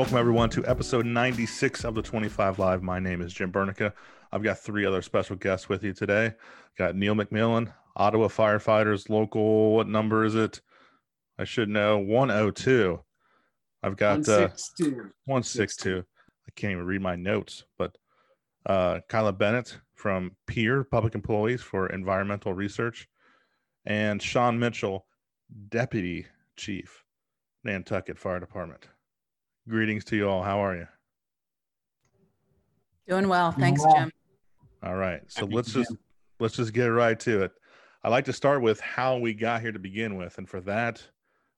Welcome, everyone, to episode 96 of the 25 Live. My name is Jim Burneka. I've got three other special guests with you today. Got Neil McMillan, Ottawa Firefighters, local, what number is it? I should know, 102. I've got 162. Uh, 162. I can't even read my notes, but uh, Kyla Bennet from PEER, Public Employees for Environmental Research, and Sean Mitchell, Deputy Chief, Nantucket Fire Department. Greetings to you all. How are you? Doing well. Thanks, Jim. All right. So let's just let's just get right to it. I like to start with how we got here to begin with, and for that,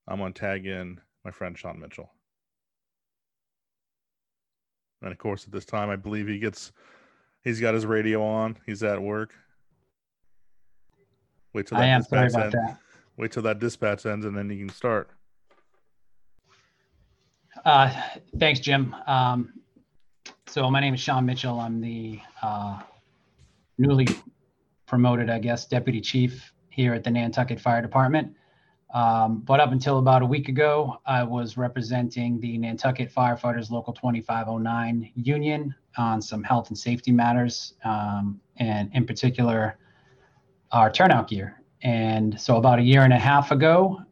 I'm gonna tag in my friend Sean Mitchell. And of course, at this time, I believe he gets he's got his radio on. He's at work. Wait till that I am sorry about ends. that. Wait till that dispatch ends, and then you can start. Uh, thanks, Jim. Um, so my name is Sean Mitchell. I'm the uh, newly promoted, I guess, deputy chief here at the Nantucket Fire Department. Um, but up until about a week ago, I was representing the Nantucket Firefighters Local 2509 union on some health and safety matters, um, and in particular, our turnout gear. And so, about a year and a half ago,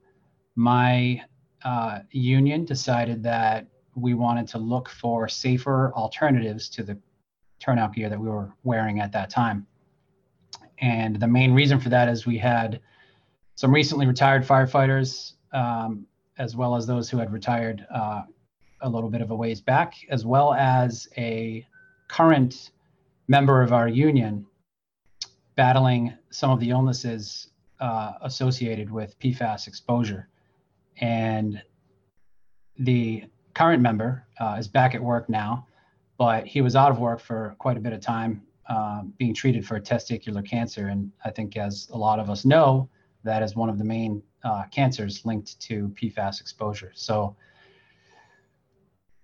my uh, union decided that we wanted to look for safer alternatives to the turnout gear that we were wearing at that time. And the main reason for that is we had some recently retired firefighters, um, as well as those who had retired uh, a little bit of a ways back, as well as a current member of our union battling some of the illnesses uh, associated with PFAS exposure. And the current member uh, is back at work now, but he was out of work for quite a bit of time uh, being treated for testicular cancer. And I think, as a lot of us know, that is one of the main uh, cancers linked to PFAS exposure. So,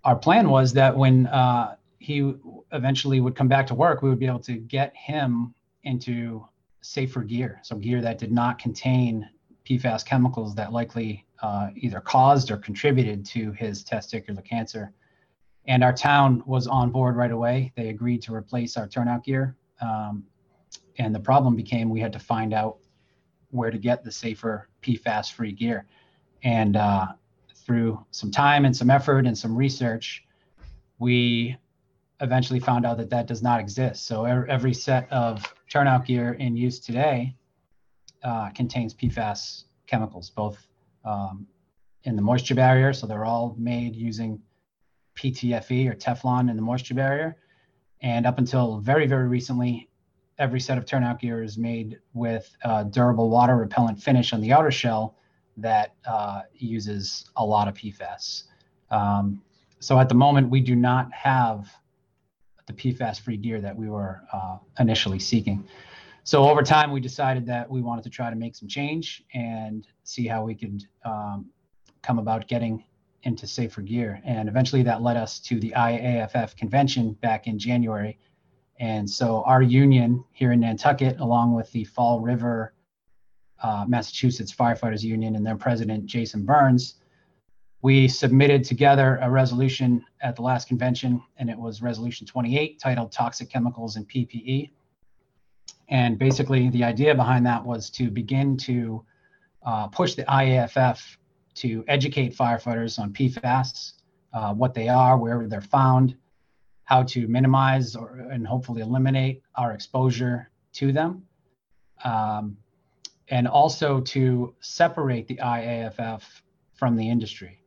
our plan was that when uh, he eventually would come back to work, we would be able to get him into safer gear, so gear that did not contain PFAS chemicals that likely uh, either caused or contributed to his testicular cancer. And our town was on board right away. They agreed to replace our turnout gear. Um, and the problem became we had to find out where to get the safer PFAS free gear. And uh, through some time and some effort and some research, we eventually found out that that does not exist. So every set of turnout gear in use today uh, contains PFAS chemicals, both um, in the moisture barrier. So they're all made using PTFE or Teflon in the moisture barrier. And up until very, very recently, every set of turnout gear is made with a durable water repellent finish on the outer shell that uh, uses a lot of PFAS. Um, so at the moment, we do not have the PFAS free gear that we were uh, initially seeking. So over time, we decided that we wanted to try to make some change and see how we could um, come about getting into safer gear. And eventually that led us to the IAFF convention back in January. And so our union here in Nantucket, along with the Fall River, uh, Massachusetts Firefighters Union and their president, Jason Burns, we submitted together a resolution at the last convention, and it was Resolution 28 titled Toxic Chemicals and PPE. And basically, the idea behind that was to begin to uh, push the IAFF to educate firefighters on PFAS, uh, what they are, where they're found, how to minimize or, and hopefully eliminate our exposure to them, um, and also to separate the IAFF from the industry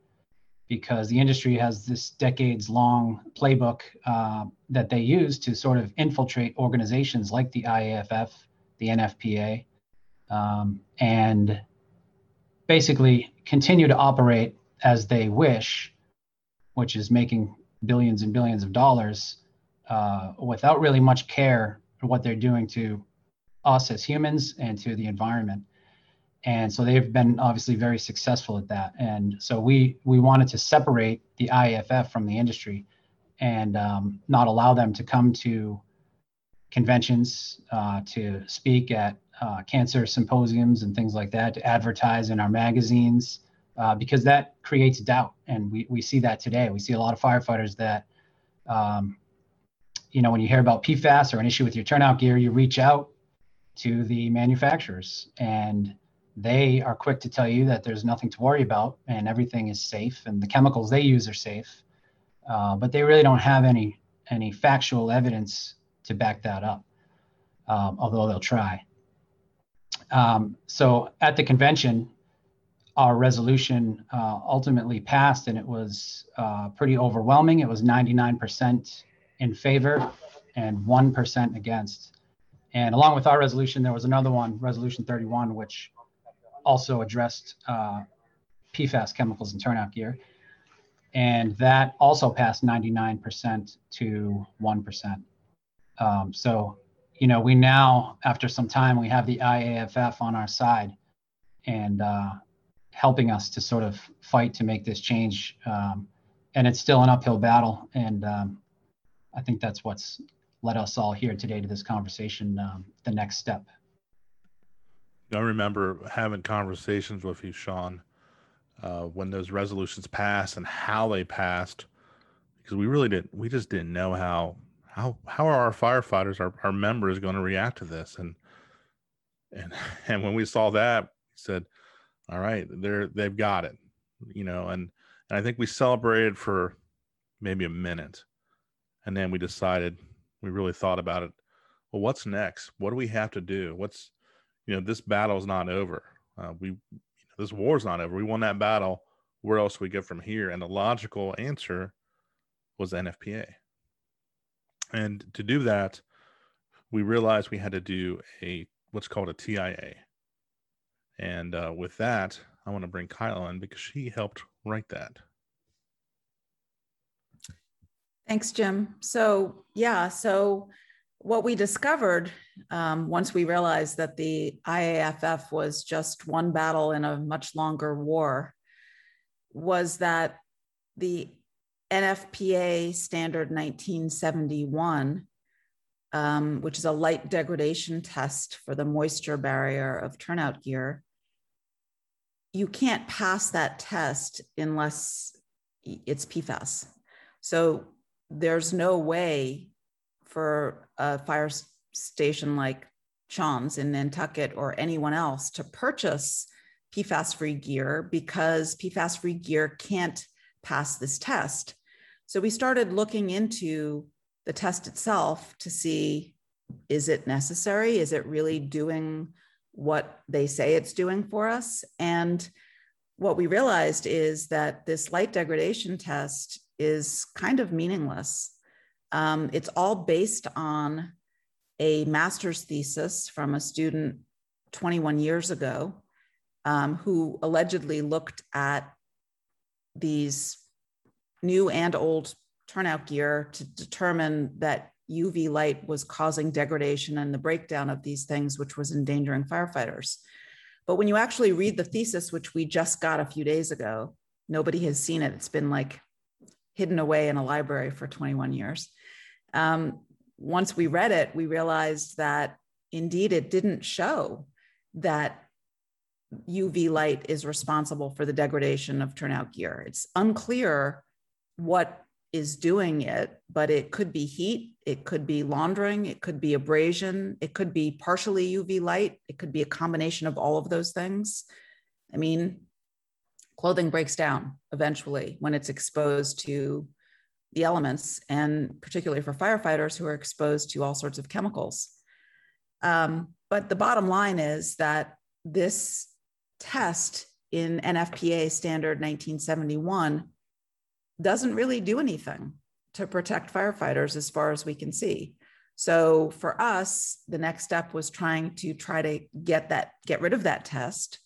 because the industry has this decades long playbook uh, that they use to sort of infiltrate organizations like the IAFF, the NFPA, um, and basically continue to operate as they wish, which is making billions and billions of dollars uh, without really much care for what they're doing to us as humans and to the environment and so they've been obviously very successful at that and so we we wanted to separate the IAFF from the industry and um, not allow them to come to conventions uh, to speak at uh, cancer symposiums and things like that to advertise in our magazines uh, because that creates doubt. And we, we see that today. We see a lot of firefighters that, um, you know, when you hear about PFAS or an issue with your turnout gear, you reach out to the manufacturers and they are quick to tell you that there's nothing to worry about and everything is safe and the chemicals they use are safe. Uh, but they really don't have any any factual evidence to back that up, um, although they'll try. Um, so at the convention, our resolution uh, ultimately passed, and it was uh, pretty overwhelming. It was 99% in favor and 1% against. And along with our resolution, there was another one, Resolution 31, which also addressed uh, PFAS chemicals in turnout gear. And that also passed 99% to 1%. Um, so, you know, we now, after some time, we have the IAFF on our side and uh, helping us to sort of fight to make this change. Um, and it's still an uphill battle. And um, I think that's what's led us all here today to this conversation, um, the next step. I remember having conversations with you, Sean, uh, when those resolutions passed and how they passed, because we really didn't, we just didn't know how how how are our firefighters, our, our members, going to react to this? And and and when we saw that, we said, "All right, they're they've got it," you know. And and I think we celebrated for maybe a minute, and then we decided we really thought about it. Well, what's next? What do we have to do? What's you know this battle's not over. Uh, we this war's not over. We won that battle. Where else we go from here? And the logical answer was NFPA. And to do that, we realized we had to do a what's called a TIA. And uh, with that, I want to bring Kyla in because she helped write that. Thanks, Jim. So, yeah, so what we discovered um, once we realized that the IAFF was just one battle in a much longer war was that the NFPA standard 1971, um, which is a light degradation test for the moisture barrier of turnout gear, you can't pass that test unless it's PFAS. So there's no way for a fire station like Sean's in Nantucket or anyone else to purchase PFAS free gear because PFAS free gear can't pass this test. So we started looking into the test itself to see is it necessary? Is it really doing what they say it's doing for us? And what we realized is that this light degradation test is kind of meaningless. Um, it's all based on a master's thesis from a student 21 years ago um, who allegedly looked at these new and old turnout gear to determine that UV light was causing degradation and the breakdown of these things, which was endangering firefighters. But when you actually read the thesis, which we just got a few days ago, nobody has seen it. It's been like hidden away in a library for 21 years. Um, once we read it, we realized that indeed it didn't show that UV light is responsible for the degradation of turnout gear. It's unclear what is doing it, but it could be heat, it could be laundering, it could be abrasion, it could be partially UV light, it could be a combination of all of those things. I mean, clothing breaks down eventually when it's exposed to the elements, and particularly for firefighters who are exposed to all sorts of chemicals. Um, but the bottom line is that this test in NFPA standard 1971 doesn't really do anything to protect firefighters as far as we can see. So for us, the next step was trying to try to get that, get rid of that test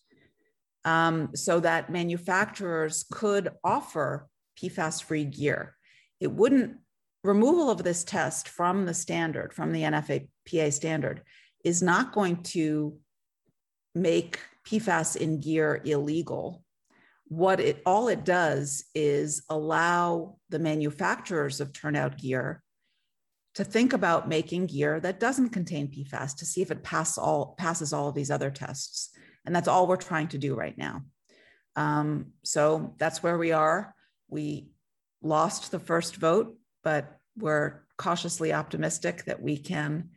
um, so that manufacturers could offer PFAS free gear it wouldn't removal of this test from the standard from the NFPA standard is not going to make PFAS in gear illegal. What it all it does is allow the manufacturers of turnout gear to think about making gear that doesn't contain PFAS to see if it pass all, passes all of these other tests. And that's all we're trying to do right now. Um, so that's where we are. We lost the first vote, but we're cautiously optimistic that we can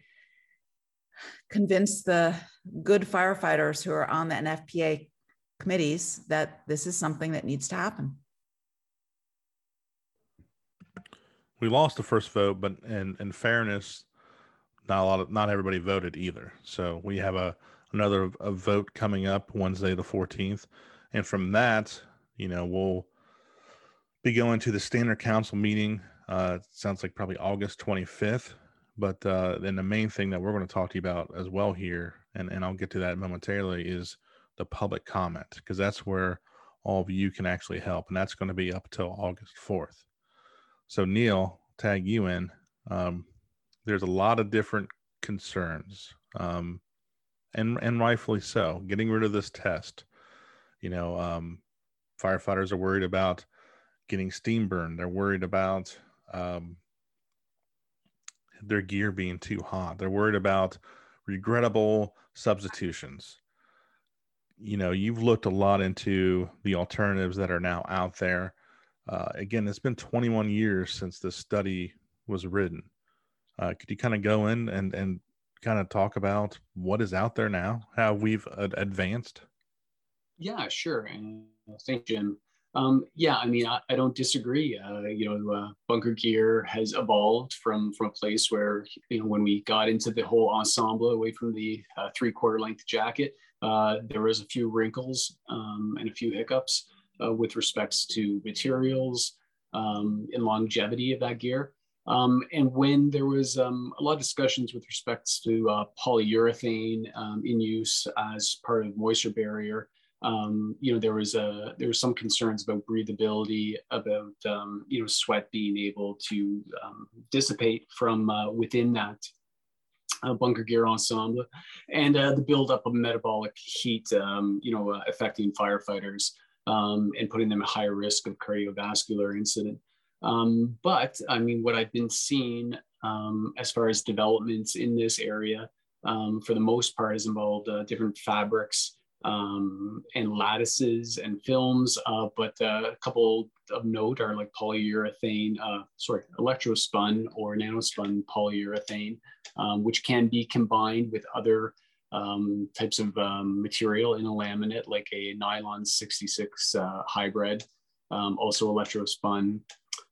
convince the good firefighters who are on the NFPA committees that this is something that needs to happen. We lost the first vote, but in, in fairness, not a lot of not everybody voted either. So we have a another vote coming up Wednesday the 14th. And from that, you know, we'll be going to the standard council meeting. Uh, sounds like probably August 25th. But uh, then the main thing that we're going to talk to you about as well here, and, and I'll get to that momentarily, is the public comment, because that's where all of you can actually help. And that's going to be up till August 4th. So, Neil, tag you in. Um, there's a lot of different concerns, um, and, and rightfully so. Getting rid of this test, you know, um, firefighters are worried about getting steam burned. They're worried about um, their gear being too hot. They're worried about regrettable substitutions. You know, you've looked a lot into the alternatives that are now out there. Uh, again, it's been 21 years since this study was written. Uh, could you kind of go in and, and kind of talk about what is out there now, how we've advanced? Yeah, sure. And thank Jim. Um, yeah, I mean, I, I don't disagree. Uh, you know, uh, bunker gear has evolved from from a place where you know when we got into the whole ensemble away from the uh, three quarter length jacket, uh, there was a few wrinkles um, and a few hiccups uh, with respects to materials um, and longevity of that gear. Um, and when there was um, a lot of discussions with respects to uh, polyurethane um, in use as part of moisture barrier, um, you know, there was a there was some concerns about breathability, about um, you know sweat being able to um, dissipate from uh, within that uh, bunker gear ensemble, and uh, the buildup of metabolic heat, you know, uh, affecting firefighters and putting them at higher risk of cardiovascular incident. Um, but I mean, what I've been seeing as far as developments in this area, for the most part, has involved uh, different fabrics um, and lattices and films. Uh, but uh, a couple of note are like polyurethane, uh, sorry, electrospun or nanospun polyurethane, um, which can be combined with other um, types of um, material in a laminate, like a nylon 66 uh, hybrid, um, also electrospun.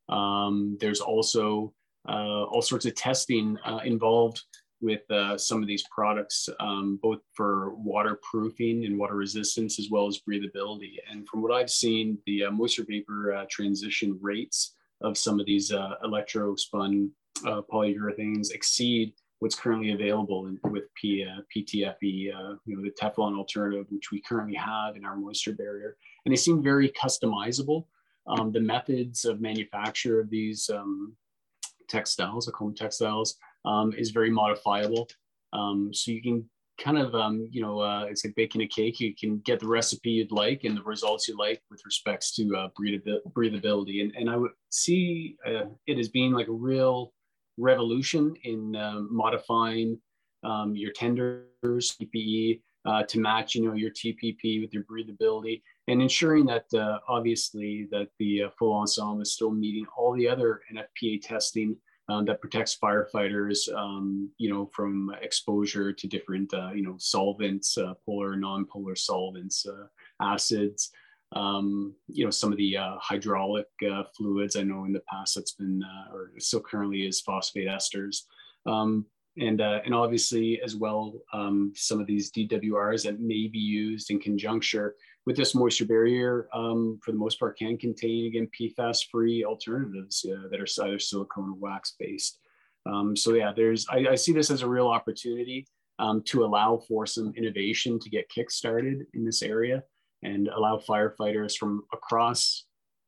Um, there's also uh, all sorts of testing uh, involved with uh, some of these products, um, both for waterproofing and water resistance, as well as breathability. And from what I've seen, the uh, moisture vapor uh, transition rates of some of these uh, electrospun polyurethanes exceed what's currently available in, with P, PTFE, you know, the Teflon alternative, which we currently have in our moisture barrier. And they seem very customizable. Um, the methods of manufacture of these um, textiles, I call them textiles, um, is very modifiable. Um, so you can kind of, um, you know, uh, it's like baking a cake. You can get the recipe you'd like and the results you like with respects to uh, breathability. And, and I would see uh, it as being like a real revolution in um, modifying your tenders, PPE, uh, to match, you know, your TPP with your breathability and ensuring that uh, obviously that the uh, full ensemble is still meeting all the other NFPA testing um, that protects firefighters, um, you know, from exposure to different, uh, you know, solvents, uh, polar, non-polar solvents, uh, acids, um, you know, some of the uh, hydraulic fluids. I know in the past that's been, or still currently is phosphate esters. Um, and, and obviously as well, um, some of these DWRs that may be used in conjunction with this moisture barrier, um, for the most part, can contain again PFAS-free alternatives uh, that are either silicone or wax-based. Um, so yeah, there's I, I, see this as a real opportunity um, to allow for some innovation to get kick-started in this area and allow firefighters from across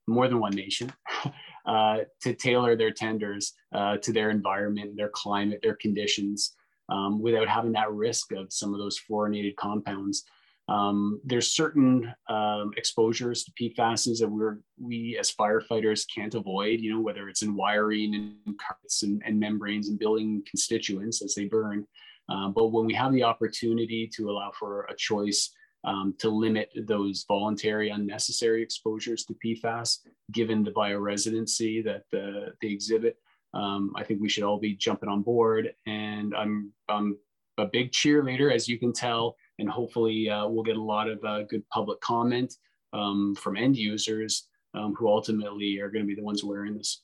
more than one nation uh, to tailor their tenders uh, to their environment, their climate, their conditions, um, without having that risk of some of those fluorinated compounds um, there's certain um, exposures to PFASs that we're, we as firefighters can't avoid, you know, whether it's in wiring and carpets and, and membranes and building constituents as they burn. Um, but when we have the opportunity to allow for a choice um, to limit those voluntary unnecessary exposures to PFAS, given the bioresidency that the, they exhibit. Um, I think we should all be jumping on board. And I'm, I'm a big cheerleader, as you can tell, and hopefully uh, we'll get a lot of uh, good public comment um, from end users um, who ultimately are going to be the ones wearing this.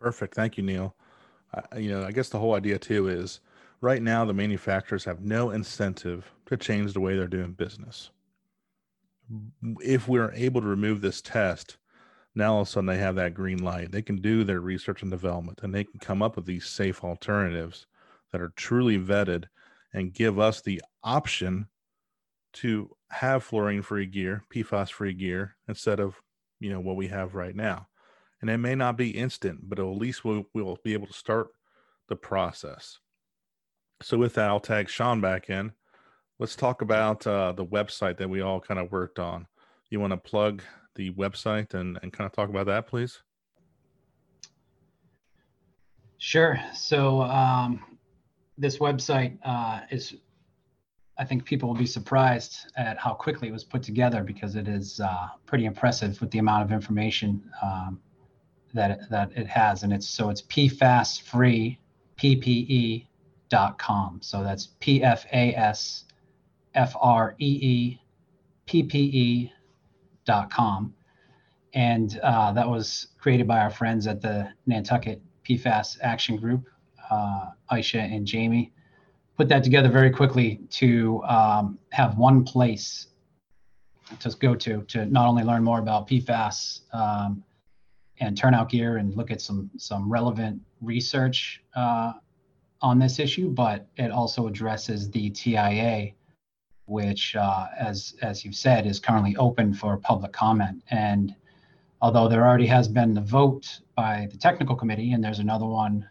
Perfect. Thank you, Neil. Uh, you know, I guess the whole idea too is right now the manufacturers have no incentive to change the way they're doing business. If we're able to remove this test, now all of a sudden they have that green light. They can do their research and development and they can come up with these safe alternatives that are truly vetted and give us the option to have fluorine free gear, PFAS free gear instead of, you know, what we have right now. And it may not be instant, but at least we'll, we'll be able to start the process. So with that, I'll tag Sean back in. Let's talk about uh, the website that we all kind of worked on. You want to plug the website and, and kind of talk about that, please? Sure. So um, this website uh, is, I think people will be surprised at how quickly it was put together because it is uh, pretty impressive with the amount of information um, that it, that it has, and it's so it's PFAS free PPE.com. So that's P F A S F R E E P P E dot com. And uh, that was created by our friends at the Nantucket PFAS Action Group, uh, Aisha and Jamie. Put that together very quickly to um, have one place to go to to not only learn more about PFAS um, and turnout gear and look at some some relevant research uh, on this issue, but it also addresses the TIA which, uh, as as you've said, is currently open for public comment. And although there already has been the vote by the technical committee, and there's another one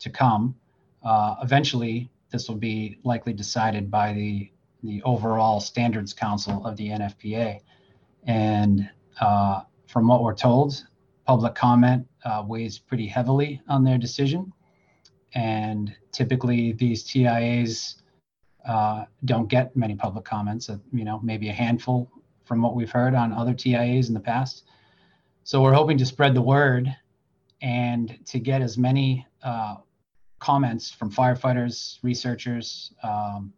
to come, uh, eventually this will be likely decided by the the overall standards council of the NFPA. And uh, from what we're told, public comment uh, weighs pretty heavily on their decision. And typically, these TIAs uh, don't get many public comments. Uh, you know, maybe a handful from what we've heard on other TIAs in the past. So we're hoping to spread the word and to get as many uh, comments from firefighters, researchers, um,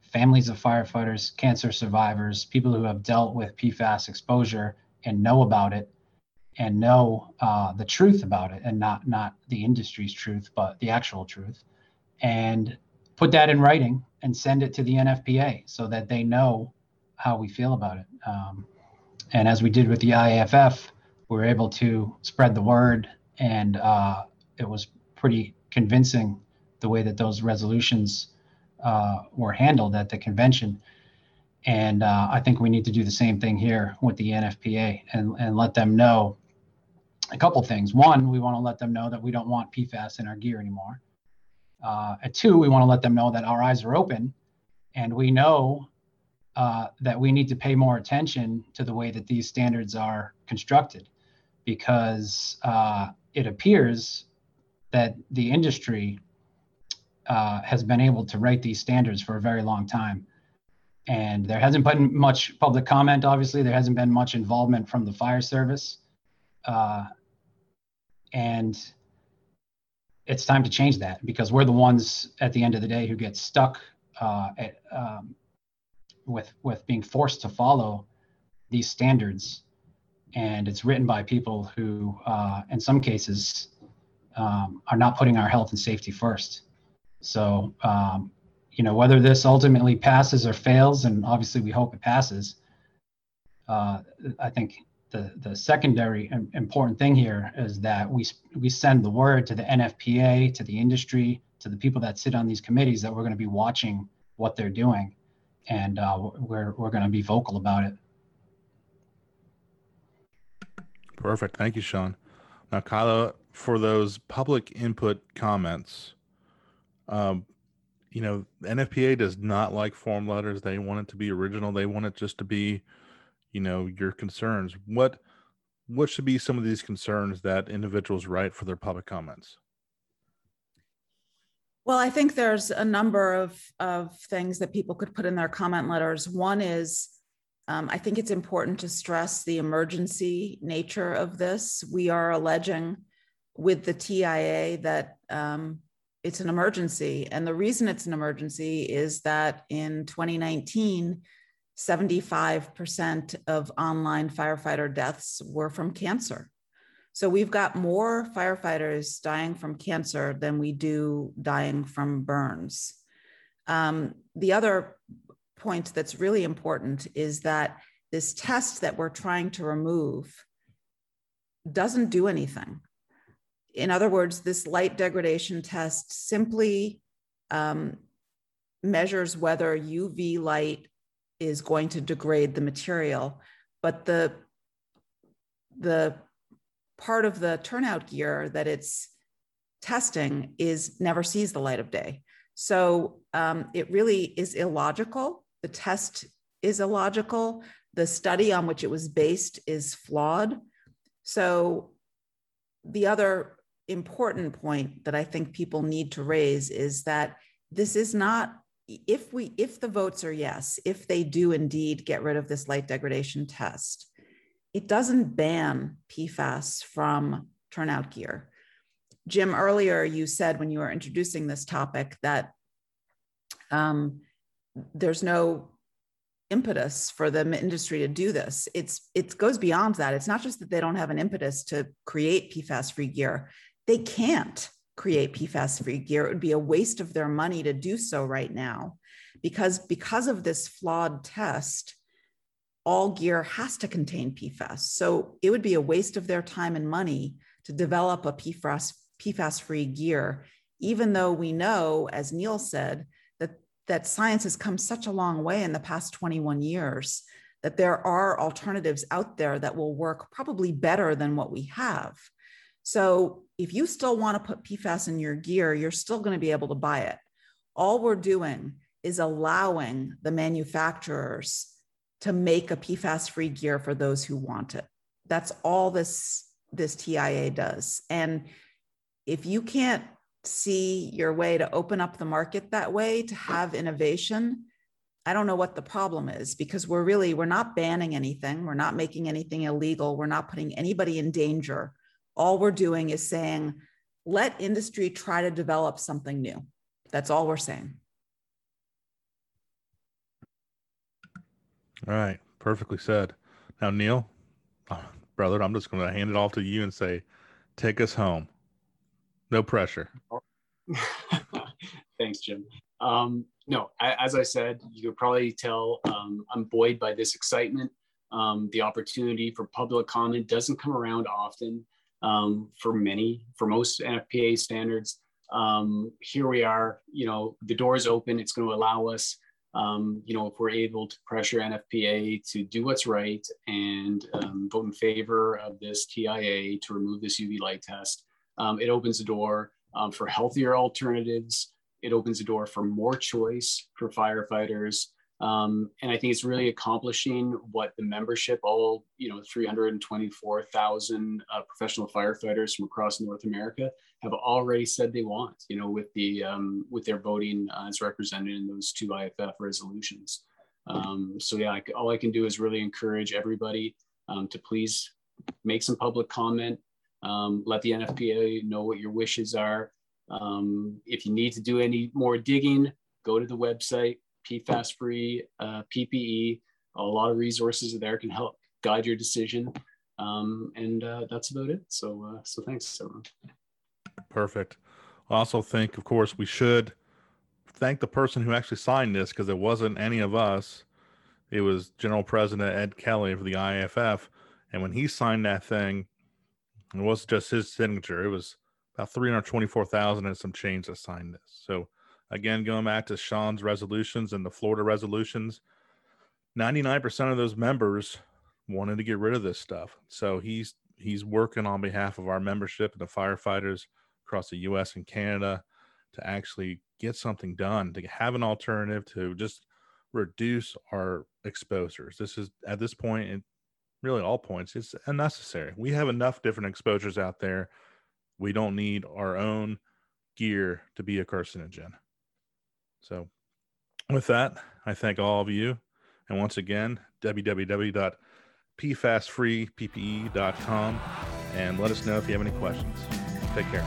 families of firefighters, cancer survivors, people who have dealt with PFAS exposure and know about it and know uh, the truth about it and not not the industry's truth but the actual truth and put that in writing and send it to the NFPA so that they know how we feel about it. Um, and as we did with the IAFF, we were able to spread the word, and uh, it was pretty convincing the way that those resolutions uh, were handled at the convention. And uh, I think we need to do the same thing here with the NFPA and, and let them know a couple things. One, we want to let them know that we don't want PFAS in our gear anymore. Uh, at two, we want to let them know that our eyes are open and we know uh, that we need to pay more attention to the way that these standards are constructed because uh, it appears that the industry uh, has been able to write these standards for a very long time. And there hasn't been much public comment, obviously. There hasn't been much involvement from the fire service. Uh, and it's time to change that because we're the ones at the end of the day who get stuck uh, at, um, with with being forced to follow these standards, and it's written by people who, uh, in some cases, um, are not putting our health and safety first. So, um, you know, whether this ultimately passes or fails, and obviously we hope it passes, uh, I think the, the secondary important thing here is that we, we send the word to the NFPA, to the industry, to the people that sit on these committees that we're going to be watching what they're doing. And uh, we're, we're going to be vocal about it. Perfect. Thank you, Sean. Now, Kyla, for those public input comments, um, you know, NFPA does not like form letters. They want it to be original. They want it just to be you know your concerns what what should be some of these concerns that individuals write for their public comments Well, I think there's a number of, of things that people could put in their comment letters. One is um, I think it's important to stress the emergency nature of this. We are alleging with the TIA that um, it's an emergency. And the reason it's an emergency is that in 2019, 75% of online firefighter deaths were from cancer. So we've got more firefighters dying from cancer than we do dying from burns. Um, the other point that's really important is that this test that we're trying to remove doesn't do anything. In other words, this light degradation test simply um, measures whether UV light is going to degrade the material, but the the part of the turnout gear that it's testing is never sees the light of day. So um, it really is illogical. The test is illogical. The study on which it was based is flawed. So the other important point that I think people need to raise is that this is not if we if the votes are yes, if they do indeed get rid of this light degradation test, it doesn't ban PFAS from turnout gear. Jim, earlier you said when you were introducing this topic that um, there's no impetus for the industry to do this. It's it goes beyond that. It's not just that they don't have an impetus to create PFAS-free gear; they can't create PFAS-free gear. It would be a waste of their money to do so right now, because because of this flawed test all gear has to contain PFAS. So it would be a waste of their time and money to develop a PFAS, PFAS free gear, even though we know, as Neil said, that, that science has come such a long way in the past 21 years that there are alternatives out there that will work probably better than what we have. So if you still want to put PFAS in your gear, you're still going to be able to buy it. All we're doing is allowing the manufacturers to make a PFAS free gear for those who want it. That's all this this TIA does. And if you can't see your way to open up the market that way to have innovation, I don't know what the problem is because we're really we're not banning anything, we're not making anything illegal, we're not putting anybody in danger. All we're doing is saying let industry try to develop something new. That's all we're saying. All right, perfectly said. Now, Neil, oh, brother, I'm just going to hand it off to you and say, take us home. No pressure. Thanks, Jim. Um, no, as I said, you could probably tell um, I'm buoyed by this excitement. Um, the opportunity for public comment doesn't come around often um, for many, for most NFPA standards. Um, here we are, you know, the door is open. It's going to allow us um, you know, if we're able to pressure NFPA to do what's right and um, vote in favor of this TIA to remove this UV light test, um, it opens the door um, for healthier alternatives. It opens the door for more choice for firefighters. Um, and I think it's really accomplishing what the membership, all you know, 324,000 uh, professional firefighters from across North America, have already said they want. You know, with the um, with their voting uh, as represented in those two IAFF resolutions. Um, so yeah, I, all I can do is really encourage everybody um, to please make some public comment. Um, let the NFPA know what your wishes are. Um, if you need to do any more digging, go to the website, PFAS free uh, PPE. A lot of resources there can help guide your decision. Um, and uh, that's about it. So, uh, so thanks, everyone. Perfect. I also think, of course, we should thank the person who actually signed this because it wasn't any of us. It was General President Ed Kelly for the IAFF. And when he signed that thing, it wasn't just his signature. It was about 324,000 and some change that signed this. So Again, going back to Sean's resolutions and the Fall River resolutions, 99% of those members wanted to get rid of this stuff. So he's he's working on behalf of our membership and the firefighters across the US and Canada to actually get something done, to have an alternative to just reduce our exposures. This is at this point and really all points, it's unnecessary. We have enough different exposures out there. We don't need our own gear to be a carcinogen. So, with that, I thank all of you. And once again, www.pfasfreeppe.com and let us know if you have any questions. Take care.